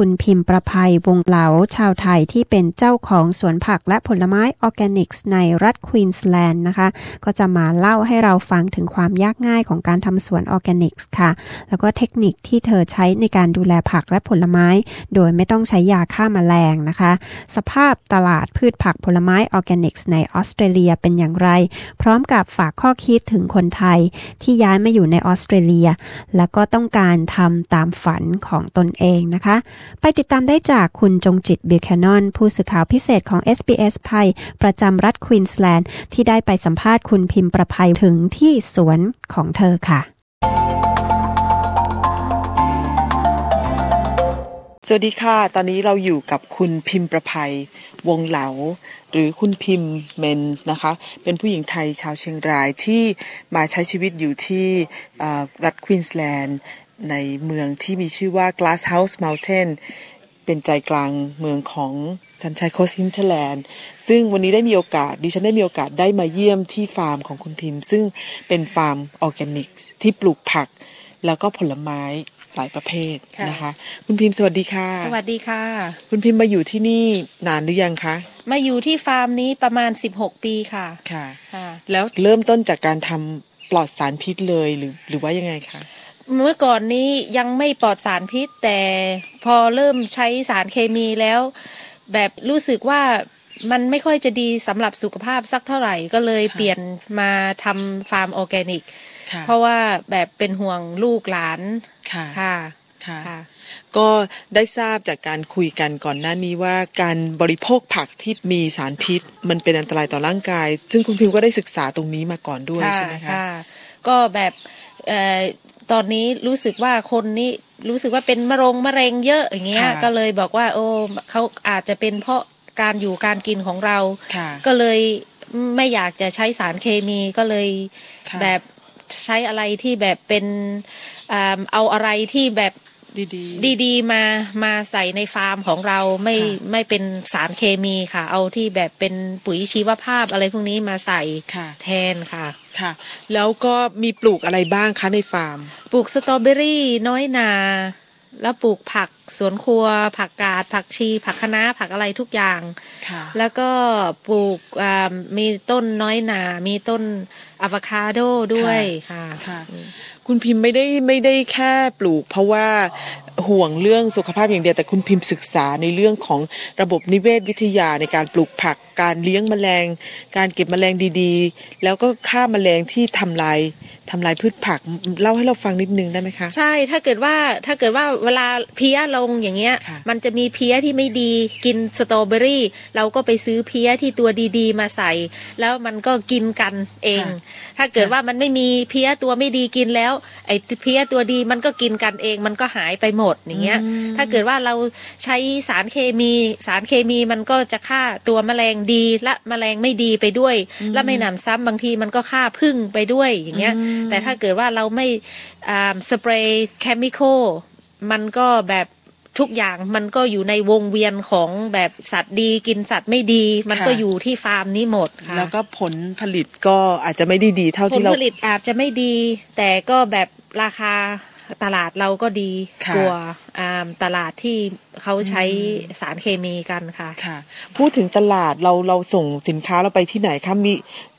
คุณพิมพ์ประภัยวงเหลาชาวไทยที่เป็นเจ้าของสวนผักและผลไม้ออร์แกนิกส์ในรัฐควีนสแลนด์นะคะ ก็จะมาเล่าให้เราฟังถึงความยากง่ายของการทำสวนออร์แกนิกส์ค่ะ แล้วก็เทคนิคที่เธอใช้ในการดูแลผักและผลไม้ โดยไม่ต้องใช้ยาฆ่ามาแมลงนะคะ สภาพตลาดพืชผักผลไม้ออร์แกนิกส์ในออสเตรเลียเป็นอย่างไร พร้อมกับฝากข้อคิดถึงคนไทยที่ย้ายมาอยู่ในออสเตรเลีย แล้วก็ต้องการทำตามฝันของตนเองนะคะไปติดตามได้จากคุณจงจิตบิลแคนนอน ผู้สื่อข่าวพิเศษของ SBS ไทย ประจำรัฐควีนสแลนด์ ที่ได้ไปสัมภาษณ์คุณพิมพ์ประภัยถึงที่สวนของเธอค่ะสวัสดีค่ะ ตอนนี้เราอยู่กับคุณพิมพ์ประภัยวงเหลา หรือคุณพิมพ์เมนส์นะคะ เป็นผู้หญิงไทยชาวเชียงรายที่มาใช้ชีวิตอยู่ที่รัฐควีนสแลนด์ ในเมืองที่มีชื่อว่า Glasshouse Mountain เป็นใจกลางเมืองของ Sunshine Coast Hinterland ซึ่งวันนี้ได้มีโอกาส ดิฉันได้มีโอกาสได้มาเยี่ยมที่ฟาร์มของคุณพิมพ์ ซึ่งเป็นฟาร์มออร์แกนิกที่ปลูกผัก แล้วก็ผลไม้หลายประเภทค่ะนะคะ คุณพิมพ์สวัสดีค่ะ สวัสดีค่ะ คุณพิมพ์มาอยู่ที่นี่นานหรือยังคะ มาอยู่ที่ฟาร์มนี้ประมาณ 16 ปีค่ะค่ะค่ะแล้วเริ่มต้นจากการทำปลอดสารพิษเลยหรือหรือว่ายังไงคะ เมื่อก่อนนี้ยังไม่ปลอดสารพิษ แต่พอเริ่มใช้สารเคมีแล้ว แบบรู้สึกว่ามันไม่ค่อยจะดีสำหรับสุขภาพสักเท่าไหร่ก็เลยค่ะเปลี่ยนมาทำฟาร์มออร์แกนิกค่ะเพราะว่าแบบเป็นห่วงลูกหลานค่ะค่ะค่ะค่ะก็ได้ทราบจากการคุยกันก่อนหน้านี้ว่าการบริโภคผักที่มีสารพิษ มันเป็นอันตรายต่อร่างกาย ซึ่งคุณพิมพ์ก็ได้ศึกษาตรงนี้มาก่อนด้วยใช่ไหมคะก็แบบเอ่อ ตอนนี้รู้สึกว่าคนนี้รู้สึกว่าเป็นมะรงมะเร็งเยอะอย่างเงี้ยค่ะก็เลยบอกว่า โอ้เขาอาจจะเป็นเพราะการอยู่การกินของเราค่ะก็เลยไม่อยากจะใช้สารเคมีก็เลยค่ะแบบใช้อะไรที่แบบเป็นอ่าเอาอะไรที่แบบ ดีดีๆ มามาใส่ในฟาร์มของเราไม่ค่ะไม่เป็นสารเคมีค่ะ เอาที่แบบเป็นปุ๋ยชีวภาพอะไรพวกนี้มาใส่ค่ะแทนค่ะค่ะ แล้วก็มีปลูกอะไรบ้างคะในฟาร์ม ปลูกสตรอเบอรี่น้อยนา แล้วปลูกผัก สวนครัว ผักกาด ผักชี ผักคะน้าผักอะไรทุกอย่างค่ะแล้วก็ปลูกอ่ามีต้นน้อยนา มีต้นอะโวคาโดด้วยค่ะค่ะ คุณพิมพ์ไม่ได้ไม่ได้แค่ปลูก เพราะว่าห่วงเรื่องสุขภาพอย่างเดียวแต่คุณพิมพ์ศึกษาในเรื่องของระบบนิเวศวิทยาในการปลูกผัก การเลี้ยงแมลง การเก็บแมลงดีๆ แล้วก็ฆ่าแมลงที่ทำลายทำลายพืชผักเล่าให้เราฟังนิดนึงได้ไหมคะ ใช่ถ้าเกิดว่าถ้าเกิดว่าเวลาเพี้ยลงอย่างเงี้ยค่ะมันจะมีเพี้ยที่ไม่ดีกินสตรอเบอรี่ เราก็ไปซื้อเพี้ยที่ตัวดีๆ มาใส่ แล้วมันก็กินกันเอง ถ้าเกิดว่ามันไม่มีเพี้ยตัวไม่ดีกินแล้ว ไอ้เพี้ยตัวดีมันก็กินกันเอง มันก็หายไปหมดอย่างเงี้ย ถ้าเกิดว่าเราใช้สารเคมี สารเคมีมันก็จะฆ่าตัวแมลงดีและแมลงไม่ดีไปด้วย และไม่หนำซ้ำบางทีมันก็ฆ่าพึ่งไปด้วยอย่างเงี้ย แต่ถ้าเกิดว่าเราไม่อ่าสเปรย์เคมีคอลมันก็แบบ ทุกอย่างมันก็อยู่ในวงเวียนของแบบสัตว์ดีกินสัตว์ไม่ดี มันก็ค่ะอยู่ที่ฟาร์มนี้หมดค่ะแล้วก็ผลผลิตก็อาจจะไม่ได้ดีเท่าผลที่เราผลิตอาจจะไม่ดี แต่ก็แบบราคา ตลาดเราก็ดีค่ะกว่าอ่าตลาดที่เขาใช้สารเคมีกันค่ะค่ะ พูดถึงตลาดเราเราส่งสินค้าเราไปที่ไหนคะมี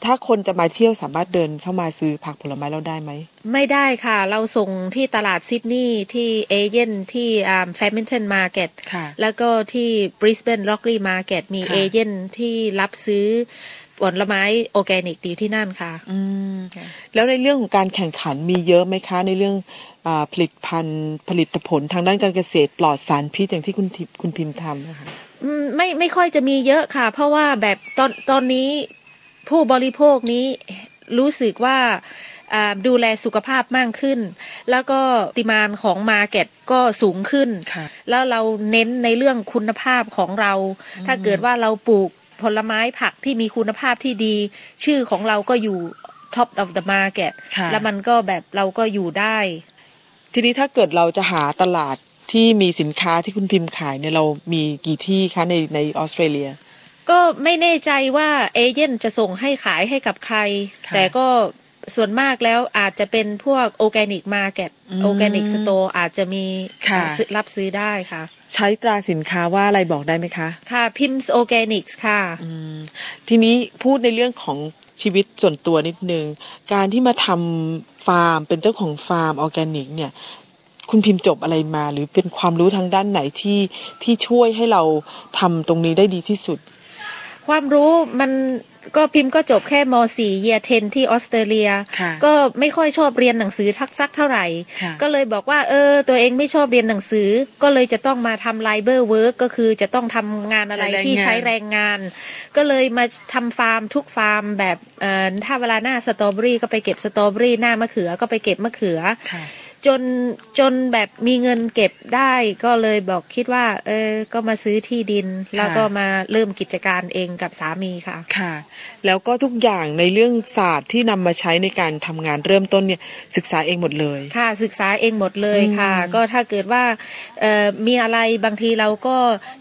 ถ้าคนจะมาเที่ยวสามารถเดินเข้ามาซื้อผักผลไม้เราได้ไหม ไม่ได้ค่ะ เราส่งที่ตลาดซิดนีย์ที่เอเย่นต์ที่อ่า Flemington Market ค่ะแล้วก็ที่บริสเบน Rocklea Market มีค่ะเอเย่นต์ที่รับซื้อ ผลไม้ออร์แกนิกอยู่ที่นั่นค่ะ อืมแล้วในเรื่องของการแข่งขันมีเยอะไหมคะ ในเรื่องอาผลิตภัณฑ์ผลิตผลทางด้านการเกษตรปลอดสารพิษอย่างที่คุณทิพคุณพิมพ์ทำนะคะอืมไม่ไม่ค่อยจะมีเยอะค่ะ เพราะว่าแบบตอนตอนนี้ผู้บริโภคนี้รู้สึกว่าอ่าดูแลสุขภาพมากขึ้น แล้วก็ติมานของมาเก็ตก็สูงขึ้นค่ะแล้วเราเน้นในเรื่องคุณภาพของเรา ถ้าเกิดว่าเราปลูก ผลไม้ผักที่มีคุณภาพที่ดี ชื่อของเราก็อยู่ top of the market ค่ะแล้วมันก็แบบเราก็อยู่ได้ ทีนี้ถ้าเกิดเราจะหาตลาดที่มีสินค้าที่คุณพิมพ์ขายเนี่ยเรามีกี่ที่คะในในออสเตรเลีย ก็ไม่แน่ใจว่าเอเจนต์จะส่งให้ขายให้กับใครค่ะแต่ก็ส่วนมากแล้วอาจจะเป็นพวกโอ a กนิกมาร์เก็ตอืมโอ a กนิกสโตร์อาจจะมีค่ะซื้อรับซื้อได้ค่ะ ใช้ตราสินค้าว่าอะไรบอกได้ไหมคะ ค่ะพิมพ์โอ a กนิกค่ะอืมทีนี้พูดในเรื่องของชีวิตส่วนตัวนิดนึง การที่มาทำฟาร์ม เป็นเจ้าของฟาร์มออร์แกนิก เนี่ย คุณพิมพ์จบอะไรมา หรือเป็นความรู้ทางด้านไหนที่ที่ช่วยให้เราทำตรงนี้ได้ดีที่สุด ความรู้มัน ก็พิมพ์ก็จบแค่ม .4 year ten ที่ออสเตรเลียค่ะก็ไม่ค่อยชอบเรียนหนังสือทักซักเท่าไหร่ค่ะก็เลยบอกว่าเออตัวเองไม่ชอบเรียนหนังสือ ก็เลยจะต้องมาทำ labour work ก็คือจะต้องทำงานอะไรที่ใช้แรงงาน ก็เลยมาทำฟาร์มทุกฟาร์มแบบเอ่อถ้าเวลาหน้าสตรอเบอรี่ก็ไปเก็บสตรอเบอรี่หน้ามะเขือก็ไปเก็บมะเขือค่ะ จนจนแบบมีเงินเก็บได้ก็เลยบอกคิดว่า เออ ก็มาซื้อที่ดิน แล้วก็มาเริ่มกิจการเองกับสามีค่ะ ค่ะ แล้วก็ทุกอย่างในเรื่องศาสตร์ที่นำมาใช้ในการทำงานเริ่มต้นเนี่ยศึกษาเองหมดเลย ค่ะ ศึกษาเองหมดเลยค่ะ ก็ถ้าเกิดว่าเอ่อมีอะไรบางทีเราก็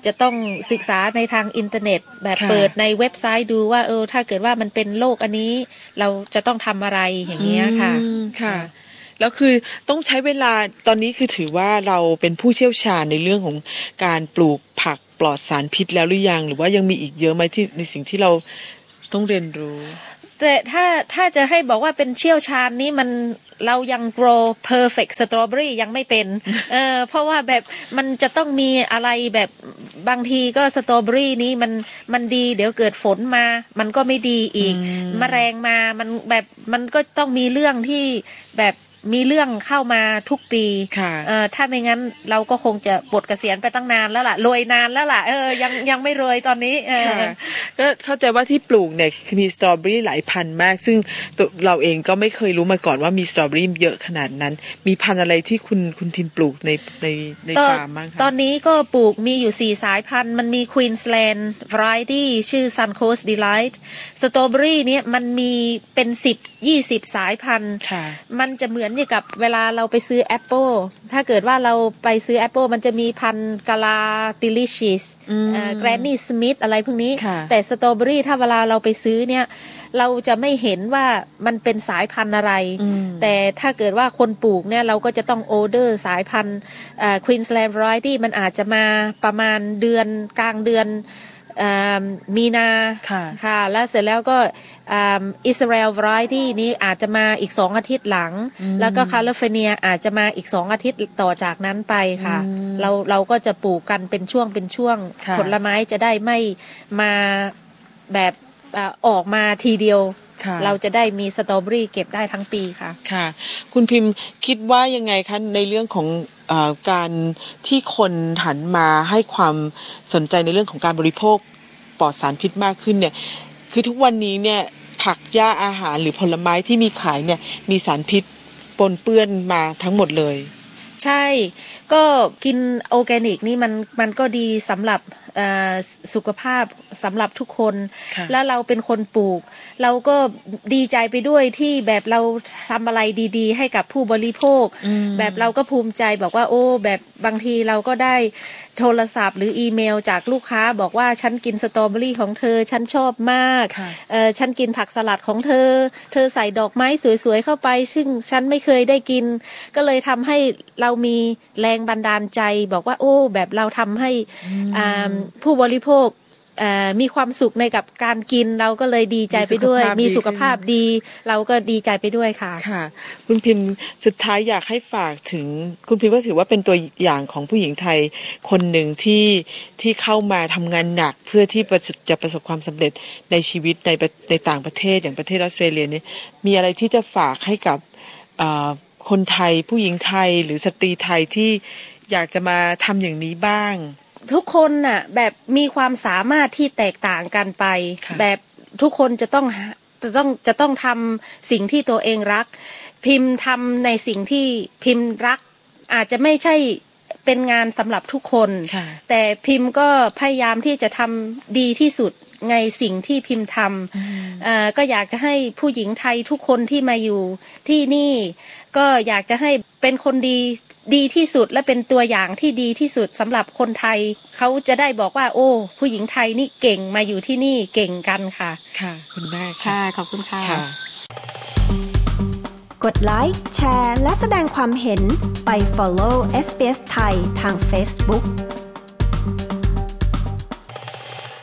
จะต้องศึกษาในทางอินเทอร์เน็ต แบบค่ะเปิดในเว็บไซต์ดูว่าเออถ้าเกิดว่ามันเป็นโรคอันนี้ เราจะต้องทำอะไรอย่างเงี้ยค่ะอืมค่ะ แล้วคือต้องใช้เวลาตอนนี้คือถือว่าเราเป็นผู้เชี่ยวชาญในเรื่องของการปลูกผักปลอดสารพิษแล้วหรือยัง หรือว่ายังมีอีกเยอะไหมที่ในสิ่งที่เราต้องเรียนรู้ แต่ถ้าถ้าจะให้บอกว่าเป็นเชี่ยวชาญนี่มันเรายัง grow perfect strawberry ยังไม่เป็น เออเพราะว่าแบบมันจะต้องมีอะไรแบบบางทีก็สตรอเบอรี่นี้มันมันดีเดี๋ยวเกิดฝนมา มันก็ไม่ดีอีกมแมลงมามันแบบมันก็ต้องมีเรื่องที่แบบ มีเรื่องเข้ามาทุกปีค่ะเออถ้าไม่งั้นเราก็คงจะปลดเกษียณไปตั้งนานแล้วล่ะรวยนานแล้วล่ะเออยังยังไม่รวยตอนนี้เออค่ะก็เข้าใจว่าที่ปลูกเนี่ยมีสตรอเบอรี่หลายพันธุ์มาก ซึ่งตัวเราเองก็ไม่เคยรู้มาก่อนว่ามีสตรอเบอรี่เยอะขนาดนั้น มีพันธุ์อะไรที่คุณคุณพิมพ์ปลูกในในในตอนฟาร์มบ้างคะตอนนี้ก็ปลูกมีอยู่สี่สายพันธุ์ มันมี Queensland Variety ชื่อ Suncoast Delight สตรอเบอรี่เนี่ยมันมีเป็นสิบ ยี่สิบสายพันธุ์ค่ะมันจะเหมือนอย่างกับเวลาเราไปซื้อแอปเปิลถ้าเกิดว่าเราไปซื้อแอปเปิลมันจะมีพันธุ์ Gala Delicious Granny Smith อะไรพวกนี้ค่ะแต่สตรอเบอรี่ถ้าเวลาเราไปซื้อเนี่ยเราจะไม่เห็นว่ามันเป็นสายพันธุ์อะไร แต่ถ้าเกิดว่าคนปลูกเนี่ยเราก็จะต้องโอเดอร์สายพันธุ์ควีนสแลนด์ variety มันอาจจะมาประมาณเดือนกลางเดือนอ่า มีนาค่ะค่ะแล้วเสร็จแล้วก็อิสราเอล variety นี้อาจจะมาอีกสองอาทิตย์หลัง แล้วก็แคลิฟอร์เนียอาจจะมาอีกสองอาทิตย์ต่อจากนั้นไปค่ะ เราเราก็จะปลูกกันเป็นช่วงเป็นช่วงค่ะผลไม้จะได้ไม่มาแบบอ่าออกมาทีเดียวค่ะ เราจะได้มีสตรอเบอรี่เก็บได้ทั้งปีค่ะ ค่ะ คุณพิมพ์คิดว่ายังไงคะในเรื่องของเออการที่คนหันมาให้ความสนใจในเรื่องของการบริโภคปลอดสารพิษมากขึ้นเนี่ย คือทุกวันนี้เนี่ยผักหญ้าอาหารหรือผลไม้ที่มีขายเนี่ยมีสารพิษปนเปื้อนมาทั้งหมดเลย ใช่ ก็กินโอร์แกนิกนี่มันมันก็ดีสำหรับเอ่อ สุขภาพสำหรับทุกคนค่ะแล้วเราเป็นคนปลูก เราก็ดีใจไปด้วยที่แบบเราทำอะไรดีๆ ให้กับผู้บริโภค แบบเราก็ภูมิใจบอกว่าโอ้แบบบางทีเราก็ได้โทรศัพท์ หรืออีเมลจากลูกค้าบอกว่าฉันกินสตรอเบอรี่ของเธอ ฉันชอบมากค่ะเออฉันกินผักสลัดของเธอ เธอใส่ดอกไม้สวยๆเข้าไป ซึ่งฉันไม่เคยได้กิน ก็เลยทำให้เรามีแรงบันดาลใจ บอกว่าโอ้ แบบเราทำให้อ่าผู้บริโภคเอ่อมีความสุขในกับการกินเราก็เลยดีใจไปด้วย มีมีสุสุขขภาภาพพดีดี เราก็ดีใจไปด้วยค่ะค่ะ คุณพิมพ์สุดท้ายอยากให้ฝากถึง คุณพิมพ์ก็ถือว่าเป็นตัวอย่างของผู้หญิงไทยคนหนึ่งที่ที่เข้ามาทำงานหนักเพื่อที่ประสบจะประสบความสำเร็จในชีวิตในประในต่างประเทศอย่างประเทศออสเตรเลียนี้มีอะไรที่จะฝากให้กับอ่าคนไทยผู้หญิงไทยหรือสตรีไทยที่อยากจะมาทำอย่างนี้บ้าง ทุกคนน่ะ แบบมีความสามารถที่แตกต่างกันไปค่ะแบบทุกคนจะต้องหาจะต้องจะต้องทำสิ่งที่ตัวเองรัก พิมพ์ทำในสิ่งที่พิมพ์รัก อาจจะไม่ใช่เป็นงานสำหรับทุกคนค่ะแต่พิมพ์ก็พยายามที่จะทำดีที่สุด ในสิ่งที่พิมพ์ทำเอ่อก็อยากจะให้ผู้หญิงไทยทุกคนที่มาอยู่ที่นี่ก็อยากจะให้เป็นคนดีดีที่สุดและเป็นตัวอย่างที่ดีที่สุดสำหรับคนไทย เขาจะได้บอกว่า โอ้ ผู้หญิงไทยนี่เก่งมาอยู่ที่นี่เก่งกันค่ะ ค่ะ คุณแม่ค่ะ ขอบคุณค่ะค่ะกดไลค์แชร์ และแสดงความเห็นไป follow SBS ไทยทาง Facebook